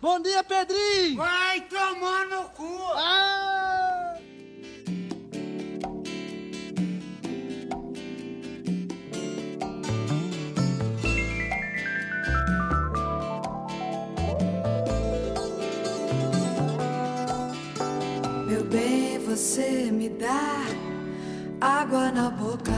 Bom dia, Pedrinho! Vai tomar no cu! Ah! Meu bem, você me dá água na boca.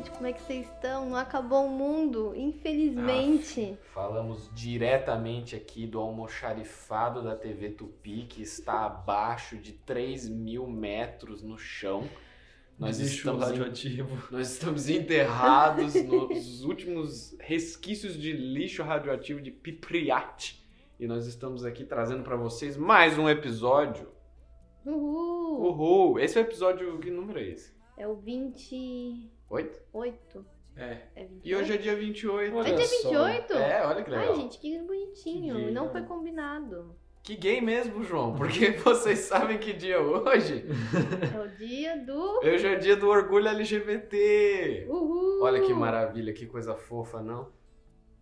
Gente, como é que vocês estão? Não acabou o mundo, infelizmente. Falamos diretamente aqui do almoxarifado da TV Tupi, que está abaixo de 3 mil metros no chão. Nós estamos, radioativo. nós estamos enterrados nos últimos resquícios de lixo radioativo de Pipriat. E nós estamos aqui trazendo para vocês mais um episódio. Uhul! Uhul! Esse é o episódio. Que número é esse? É o 28. Oito? É. É 28? E hoje é dia 28. É dia 28? É, olha que legal. Ai, gente, que bonitinho. Que Não né? foi combinado. Que gay mesmo, João, porque vocês sabem que dia é hoje? É o dia do. Hoje é o dia do orgulho LGBT. Uhul! Olha que maravilha, que coisa fofa, não?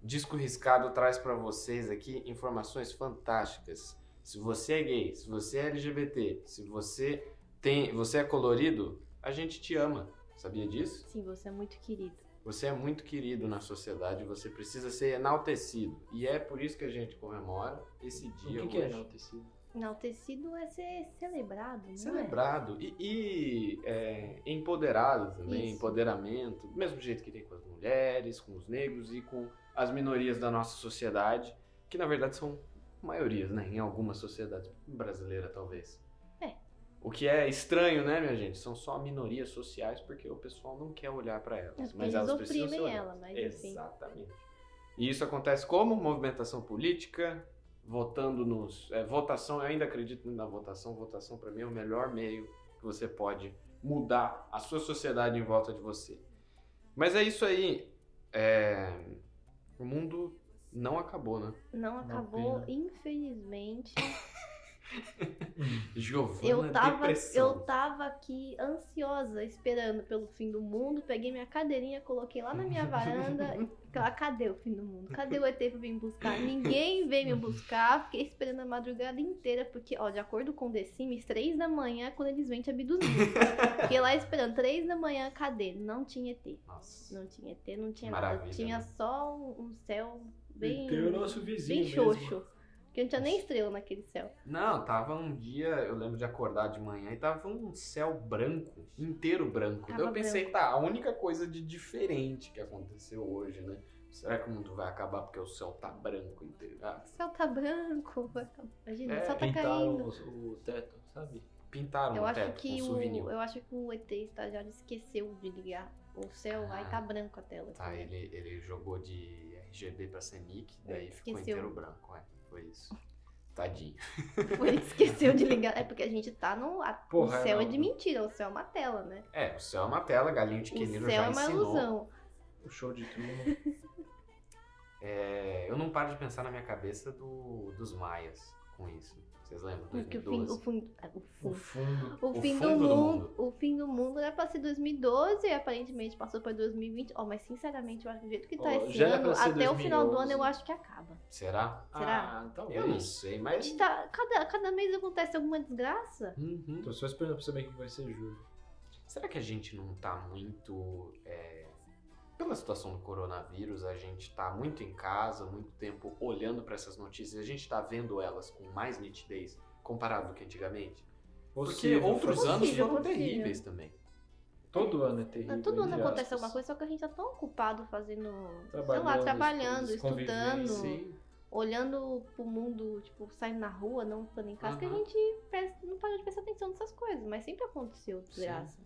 Disco Riscado traz pra vocês aqui informações fantásticas. Se você é gay, se você é LGBT, se você tem, você é colorido, a gente te ama. Sabia disso? Sim, você é muito querido. Você é muito querido na sociedade, você precisa ser enaltecido. E é por isso que a gente comemora esse O dia que, que é hoje. enaltecido? Enaltecido é ser celebrado, não é? celebrado e, e, é, empoderado também, Isso. empoderamento, do mesmo jeito que tem com as mulheres, com os negros e com as minorias da nossa sociedade, que na verdade são maiorias, né? Em algumas sociedades, brasileira talvez. O que é estranho, né, minha gente? São só minorias sociais porque o pessoal não quer olhar para elas. É mas elas precisam ser ela, mas enfim. Exatamente. E isso acontece como? Movimentação política, votando nos. é, votação, eu ainda acredito na votação. Votação, para mim, é o melhor meio que você pode mudar a sua sociedade em volta de você. Mas é isso aí. É, O mundo não acabou, né? Não acabou, infelizmente. Giovana Eu tava, Depressão. eu tava aqui ansiosa, esperando pelo fim do mundo. Peguei minha cadeirinha, coloquei lá na minha varanda. Ah, Cadê o fim do mundo? Cadê o ET pra vir me buscar? Ninguém veio me buscar. Fiquei esperando a madrugada inteira, porque, ó, de acordo com o The Sims, três da manhã é quando eles vêm te abduzir. Fiquei lá esperando, três da manhã, cadê? Não tinha ET. Nossa. Não tinha ET, não tinha Maravilha, nada. Tinha né? só um, um céu bem. Tem o nosso vizinho bem mesmo. xoxo. Porque não tinha nem estrela naquele céu. Não, tava um dia, eu lembro de acordar de manhã e tava um céu branco, inteiro branco. Daí Tava eu pensei, tá, a única coisa de diferente que aconteceu hoje, né? Será que o mundo vai acabar porque o céu tá branco inteiro? Ah, O céu tá branco. vai acabar. Imagina, É, o céu tá Pintaram caindo. o, o teto, sabe? pintaram Eu o acho teto que com o, souvenir. eu acho que o ET estagiário esqueceu de ligar o céu, aí Ah. tá branco a tela. Tá, ele, ele jogou de RGB pra CMYK, daí ficou Esqueceu. inteiro branco, é. Foi isso. Tadinho. Que esqueceu de ligar. É porque a gente tá no. a- Porra, o céu é de mentira, o céu é uma tela, né? É, o céu é uma tela, galinho de O Queneiro céu já é uma ensinou. ilusão. O show de tudo. É, eu não paro de pensar na minha cabeça do, dos maias com isso. Vocês lembram? Porque o fim, 2012. o fim, o O fim, fundo. o o fim do, fundo do mundo, mundo. o fim do mundo era pra ser 2012 e aparentemente passou pra 2020. Ó, mas sinceramente, eu acho que do jeito que tá Ó, esse ano, até o final do 2011. ano eu acho que acaba. Será? Será? Ah, talvez. Eu não sei, A mas. gente tá, cada, cada mês acontece alguma desgraça. Uhum. Tô só esperando pra saber o que vai ser julho. Será que a gente não tá muito. é, Pela situação do coronavírus, a gente tá muito em casa, muito tempo olhando pra essas notícias, a gente tá vendo elas com mais nitidez comparado do que antigamente? Porque Possível, outros possível. anos foram possível. terríveis também. Todo ano é terrível. Todo ano acontece aspas. alguma coisa, só que a gente tá tão ocupado fazendo, sei lá, Trabalhando, estudando, Sim. olhando pro mundo, tipo, saindo na rua, não ficando em casa, que a gente não para de prestar atenção nessas coisas, mas sempre aconteceu desgraça.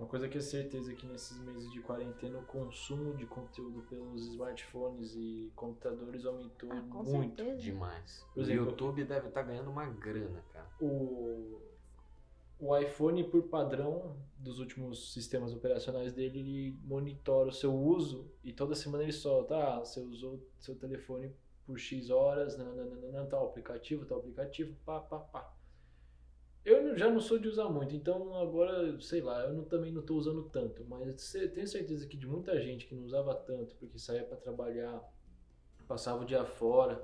Uma coisa que é certeza é que nesses meses de quarentena o consumo de conteúdo pelos smartphones e computadores aumentou Ah, com muito. certeza. Demais. Por o YouTube deve estar ganhando uma grana, cara. O, o iPhone, por padrão dos últimos sistemas operacionais dele, ele monitora o seu uso e toda semana ele solta, ah, você usou seu telefone por X horas, nananana, tal aplicativo, tal aplicativo, pá, pá, pá. Eu já não sou de usar muito, então agora, sei lá, eu não- também não tô usando tanto, mas tenho certeza que de muita gente que não usava tanto porque saía pra trabalhar, passava o dia fora,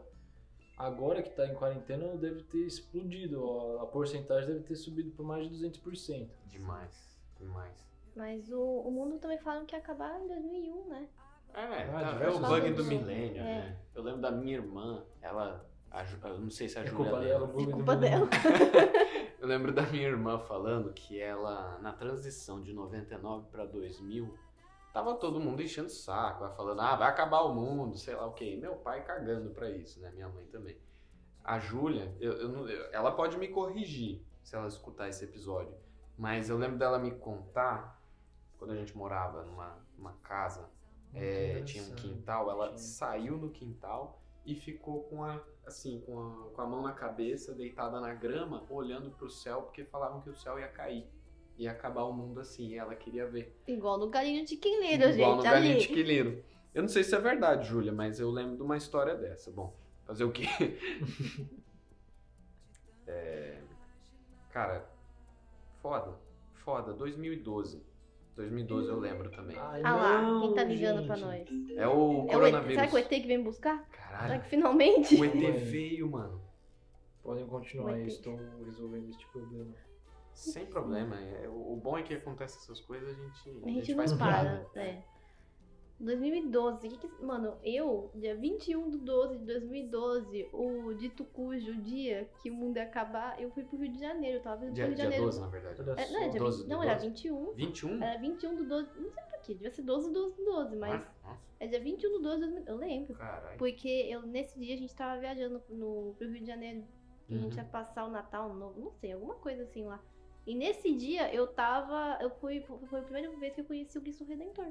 agora que tá em quarentena deve ter explodido, ó, a porcentagem deve ter subido por mais de 200%. Demais, demais. Mas o, o mundo também falaram que ia acabar em 2001, né? É, Ah, tá, é o bug do milênio, É. né? Eu lembro da minha irmã, ela. a eu não sei se a É Júlia culpa dela, o É bug do culpa dela. Eu lembro da minha irmã falando que ela, na transição de 99 para 2000, tava todo mundo enchendo o saco, ela falando, ah, vai acabar o mundo, sei lá o quê. E Meu pai cagando pra isso, né? Minha mãe também. A Júlia, eu, eu eu- ela pode me corrigir se ela escutar esse episódio, mas eu lembro dela me contar, quando a gente morava numa, numa casa, é, tinha um quintal, ela saiu no quintal e ficou com a assim, com a, com a mão na cabeça, deitada na grama, olhando pro céu, porque falavam que o céu ia cair. Ia acabar o mundo assim, e ela queria ver. Igual no galinho de quileiro, Igual no gente. galinho Ali. de quileiro. Eu não sei se é verdade, Júlia, mas eu lembro de uma história dessa. Bom, fazer o quê? É, Cara, foda. Foda. 2012. 2012 eu lembro também. Ai, Ah lá, não, quem tá ligando gente. pra nós? É o É o coronavírus. Será que o ET que vem buscar? Será Caralho. que finalmente? O ET veio, mano. Podem continuar O aí, estou resolvendo este problema. Sem problema. É, o o bom é que acontece essas coisas, a gente, A gente faz não piada. para. É. 2012. Que que- mano, eu, dia 21 de 12 de 2012, o dito cujo dia que o mundo ia acabar, eu fui pro Rio de Janeiro. Eu tava vindo pro Dia, Rio de dia Janeiro. 12, na verdade. É, não, é dia 12 20 do não, era 12? 21. 21? Era 21 do 12. Não sei por quê, devia ser 12 do 12 do 12, mas Nossa, é dia 21 do 12 de 2000. Eu lembro. caralho. Porque eu, nesse dia a gente tava viajando no, pro Rio de Janeiro. Que a gente Uhum. ia passar o Natal, novo, não sei, alguma coisa assim lá. E nesse dia eu tava. Eu fui. Foi a primeira vez que eu conheci o Cristo Redentor.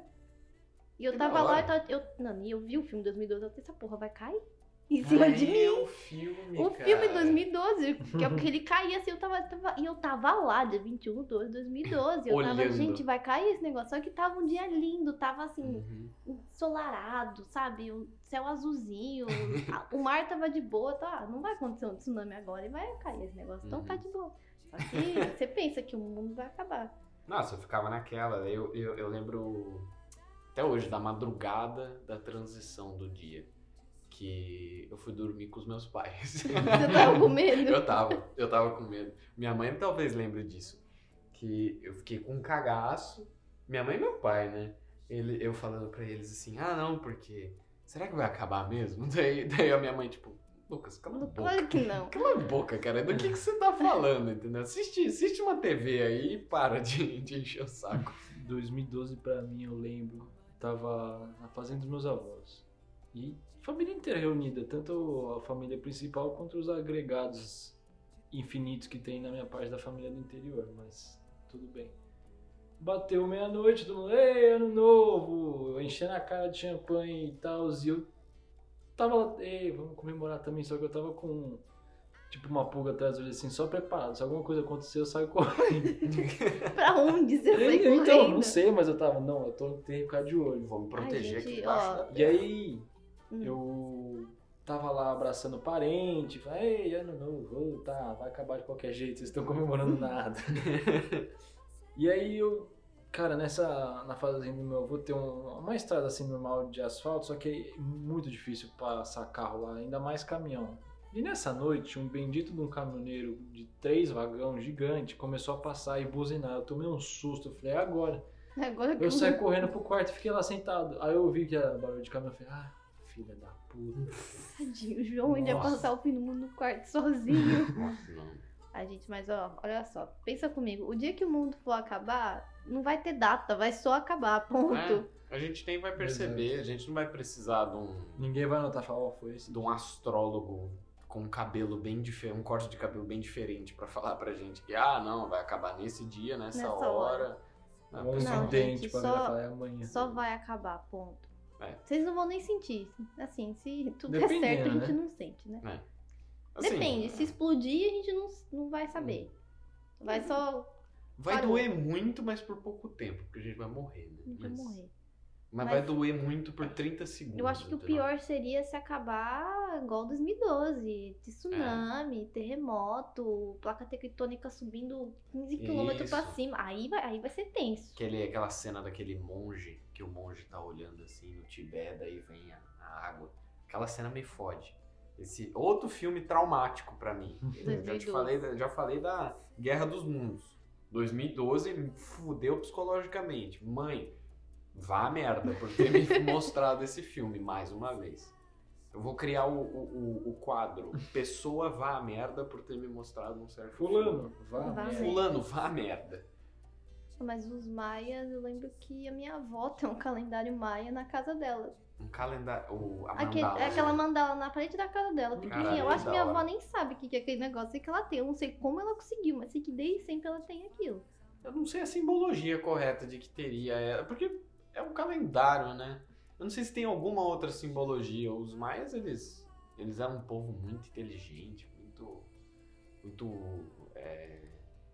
E eu Que tava lá e tava, eu, não, e eu vi o filme 2012, eu falei, essa porra vai cair? Em cima de mim. O filme, O cara. filme 2012, que é porque ele caía assim, eu tava, tava- E eu tava lá, dia 21 de 12 de 2012. Eu tava, Olhando. gente, vai cair esse negócio. Só que tava um dia lindo, tava assim, Uhum. ensolarado, sabe? O céu azulzinho, o mar tava de boa, tá? Não vai acontecer um tsunami agora e vai cair esse negócio, então Uhum. tá de boa. Só que você pensa que o mundo vai acabar. Nossa, eu ficava naquela. Eu, eu, eu lembro até hoje da madrugada da transição do dia. Que eu fui dormir com os meus pais. Você tava com medo? Eu tava, eu tava com medo. Minha mãe talvez lembre disso. Que eu fiquei com um cagaço. Minha mãe e meu pai, né? Ele, eu falando pra eles assim, ah não, porque. Será que vai acabar mesmo? Daí, daí a minha mãe, tipo, Lucas, cala a boca. Claro que não. Cala a boca, cara. Do que, que você tá falando, entendeu? Assiste, assiste uma TV aí e para de, de encher o saco. 2012 pra mim, eu lembro, tava na fazenda dos meus avós. E família inteira reunida, tanto a família principal quanto os agregados infinitos que tem na minha parte da família do interior, mas tudo bem. Bateu meia-noite, todo mundo, ei, ano novo, enchendo a cara de champanhe e tal, e eu tava lá, ei, vamos comemorar também, só que eu tava com tipo uma pulga atrás olho assim, só preparado, se alguma coisa acontecer eu saio correndo. Pra onde você foi então, correndo? não sei, mas eu tava, não, eu tô, tenho que ficar de olho. Vou me proteger Ai, gente, aqui embaixo ó, da E aí, Hum. eu tava lá abraçando o parente, falei, ei, ano novo, tá, vai acabar de qualquer jeito, vocês estão comemorando nada. e aí eu, cara, nessa, na fazenda do meu avô tem um- uma estrada assim normal de asfalto, só que é muito difícil passar carro lá, ainda mais caminhão. E nessa noite, um bendito de um caminhoneiro de três vagão gigante começou a passar e buzinar. Eu tomei um susto, eu falei, é agora. Agora que Eu saí correndo pro quarto e fiquei lá sentado. Aí eu ouvi que era barulho de caminhão. Eu falei, ah, filha da puta. Tadinho, o João ainda ia passar o fim do mundo no quarto sozinho. Nossa, não. Ai, gente, mas ó, olha só, pensa comigo. O dia que o mundo for acabar, não vai ter data, vai só acabar, ponto. É, a gente nem vai perceber, a gente não vai precisar de um, Ninguém vai notar e falar, ó, foi esse. de um astrólogo com um cabelo bem diferente, um corte de cabelo bem diferente pra falar pra gente que, ah, não, vai acabar nesse dia, nessa, Nessa hora. hora. Não, vidente gente, só- falar, é amanhã. Só vai acabar, ponto. É. Vocês não vão nem sentir. Assim, se tudo der Dependendo, certo, a gente né? não sente, né? assim, Depende, se explodir, a gente não, não vai saber. Vai só. Vai Parou. doer muito, mas por pouco tempo, porque a gente vai morrer, né? a gente vai Mas- morrer. Mas, Mas- vai doer muito por 30 segundos. Eu acho que o pior seria se acabar igual 2012. Tsunami, terremoto, placa tectônica subindo 15 km pra Isso. cima. Aí vai, aí vai ser tenso. Aquele, aquela cena daquele monge, que o monge tá olhando assim no Tibete, daí vem a, a água. Aquela cena me fode. Esse outro filme traumático pra mim. Já te 2012. falei, já falei da Guerra dos Mundos. 2012 me fudeu psicologicamente. Mãe, vá a merda por ter me mostrado esse filme mais uma vez. Eu vou criar o, o, o- o quadro Pessoa vá a merda por ter me mostrado um certo Fulano, vá. Vá merda. Fulano, vá a merda. Mas os maias, eu lembro que a minha avó tem um calendário maia na casa dela. Um calendário. O, a Aquele- mandala, né? aquela mandala na parede da casa dela, pequenininha. Eu acho que minha avó nem sabe o que que é aquele negócio sei que ela tem. Eu não sei como ela conseguiu, mas sei que desde sempre ela tem aquilo. Eu não sei a simbologia correta de que teria ela, porque é um calendário, né? Eu não sei se tem alguma outra simbologia. Os maias, eles, eles eram um povo muito inteligente, muito. Muito. é,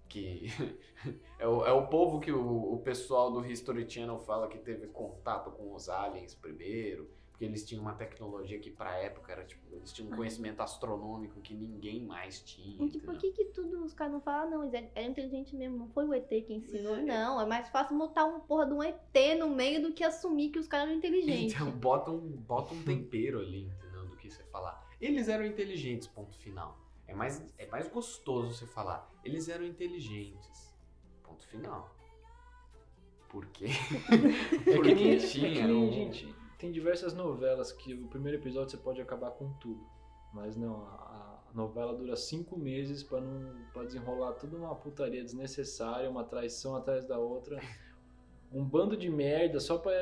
que. é, o, é o povo que o, o pessoal do History Channel fala que teve contato com os aliens primeiro. Porque eles tinham uma tecnologia que pra época era tipo. Eles tinham um conhecimento astronômico que ninguém mais tinha. E tipo, por que que tudo os caras não falam, ah, não, eles eram eram inteligentes mesmo, não foi o ET que ensinou. É. Não, é mais fácil botar um porra de um ET no meio do que assumir que os caras eram inteligentes. Então, bota um, bota um tempero ali, entendeu? Do que você falar. Eles eram inteligentes, ponto final. É mais, é mais gostoso você falar. Eles eram inteligentes, ponto final. Por quê? É Porque é que tinha nem, um- tem diversas novelas que o primeiro episódio você pode acabar com tudo. Mas não, a, a novela dura cinco meses pra não para desenrolar toda uma putaria desnecessária, uma traição atrás da outra. Um bando de merda só pra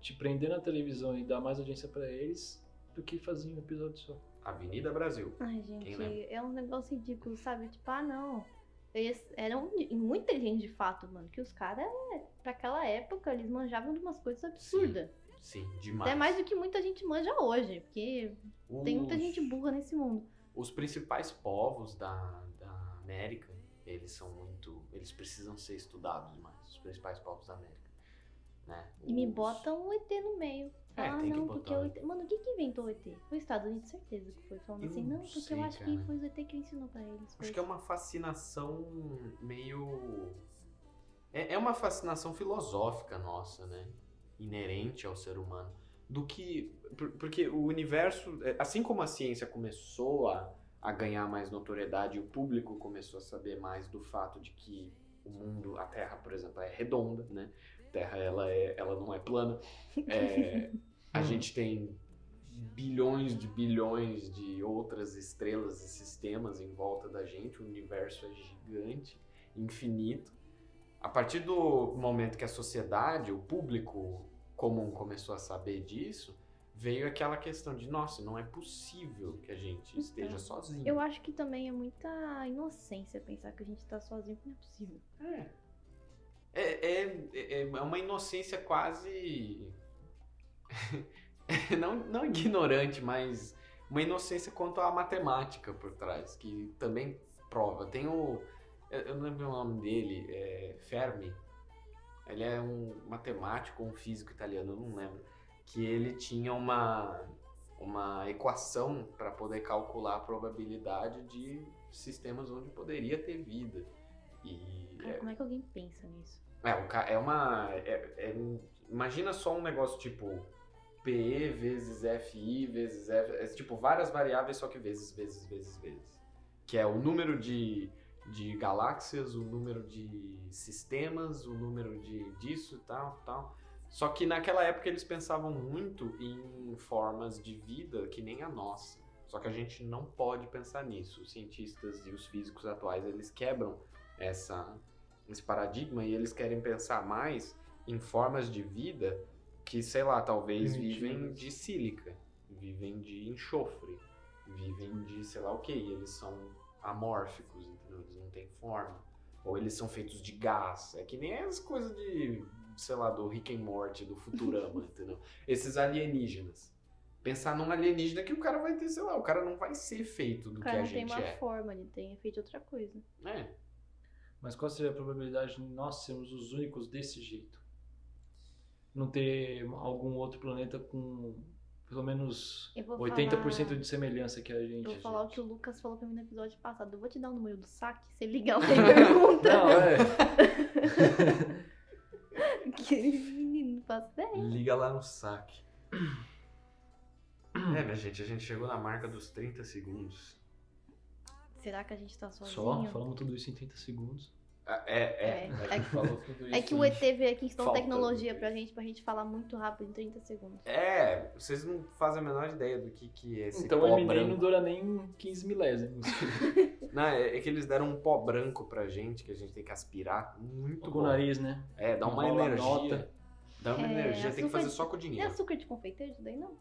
te prender na televisão e dar mais audiência pra eles do que fazer um episódio só. Avenida Brasil. Ai, gente, é um negócio ridículo, sabe? Tipo, ah, não. Eles eram muito inteligentes de fato, mano. Que os caras, pra aquela época, eles manjavam de umas coisas absurdas. Sim, demais. Até mais do que muita gente manja hoje. Porque tem muita Os- gente burra nesse mundo. Os principais povos da, da América, eles são muito. Eles precisam ser estudados mais. Os principais povos da América. Né? E me Os- botam um ET no meio. É, ah, que não, porque o ET. Mano, quem que inventou o ET? Foi os Estados Unidos, certeza que foi. Falando Eu assim, não porque sei, eu acho que cara. foi o ET que ensinou pra eles. Acho que é uma fascinação meio. É, é uma fascinação filosófica nossa, né? Inerente ao ser humano. Do que. por- Porque o universo. é, Assim como a ciência começou a, a ganhar mais notoriedade o público começou a saber mais do fato de que o mundo, a Terra, por exemplo, é redonda, né? A Terra, ela, é, ela não é plana. É, a gente tem bilhões de bilhões de outras estrelas e sistemas em volta da gente, o universo é gigante, infinito. A partir do momento que a sociedade, o público comum começou a saber disso, veio aquela questão de, nossa, não é possível que a gente esteja sozinho. Eu acho que também é muita inocência pensar que a gente tá sozinho, que não é possível. É. É, é, é- é uma inocência quase. não, não ignorante, mas uma inocência quanto à matemática por trás, que também. Eu não lembro o nome dele, é Fermi. Ele é um matemático, um físico italiano, eu não lembro. Que ele tinha uma, uma equação para poder calcular a probabilidade de sistemas onde poderia ter vida. E Cara, é, como é que alguém pensa nisso? é, é uma. é- é imagina só um negócio tipo PE vezes FI vezes F. É tipo várias variáveis, só que vezes, vezes, vezes, vezes. Que é o número de, de galáxias, o número de sistemas, o número de disso e tal, tal. Só que naquela época eles pensavam muito em formas de vida que nem a nossa. Só que a gente não pode pensar nisso. Os cientistas e os físicos atuais, eles quebram essa, esse paradigma e eles querem pensar mais em formas de vida que, sei lá, talvez Primitivas. vivem de sílica, vivem de enxofre, vivem de sei lá o que, eles são amórficos? Eles não têm forma. Ou eles são feitos de gás. É que nem as coisas de, sei lá, do Rick and Morty, do Futurama, entendeu? Esses alienígenas. Pensar num alienígena que o cara vai ter, sei lá, o cara não vai ser feito do O que cara a não tem gente uma é. forma, ele tem feito outra coisa. É. Mas qual seria a probabilidade de nós sermos os únicos desse jeito? não ter algum outro planeta com pelo menos Eu vou 80% falar- de semelhança que a gente. Eu vou falar o que o Lucas falou pra mim no episódio passado. Eu vou te dar o número do saque, você liga lá e pergunta. Não, é. Que menino, faço. Liga lá no saque. É, minha gente, a gente chegou na marca dos 30 segundos. Será que a gente tá sozinho? Só, falamos tudo isso em 30 segundos. Ah, É, é. É, a é gente falou tudo isso. É que o ET veio aqui ensinou tecnologia pra gente, pra gente falar muito rápido em 30 segundos. É, vocês não fazem a menor ideia do que, que é esse então pó o branco. não dura nem 15 milésimos. Não, é, é que eles deram um pó branco pra gente, que a gente tem que aspirar. Muito com o nariz, né? É, dá uma Enrola a energia. nota. Dá uma É, energia, tem que fazer de- só com o Não é dinheiro. açúcar de confeiteiro isso daí, não?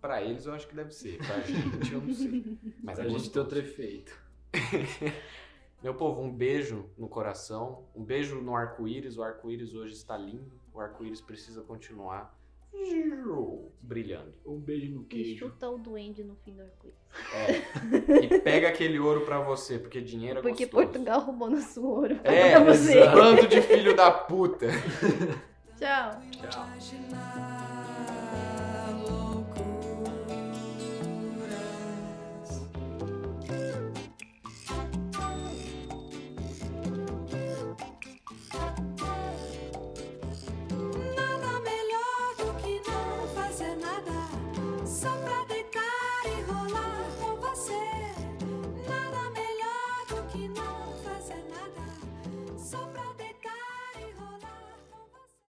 Pra eles eu acho que deve ser, pra gente eu não sei. Mas Pra é gente ter gostoso. outro efeito. Meu povo, um beijo no coração, um beijo no arco-íris. O arco-íris hoje está lindo, o arco-íris precisa continuar brilhando. Um beijo no E queijo. chuta o duende no fim do arco-íris. É. E pega aquele ouro pra você, porque dinheiro é Porque gostoso. Portugal roubou nosso ouro. É, pra você. exato. bando de filho da puta. Tchau. Tchau.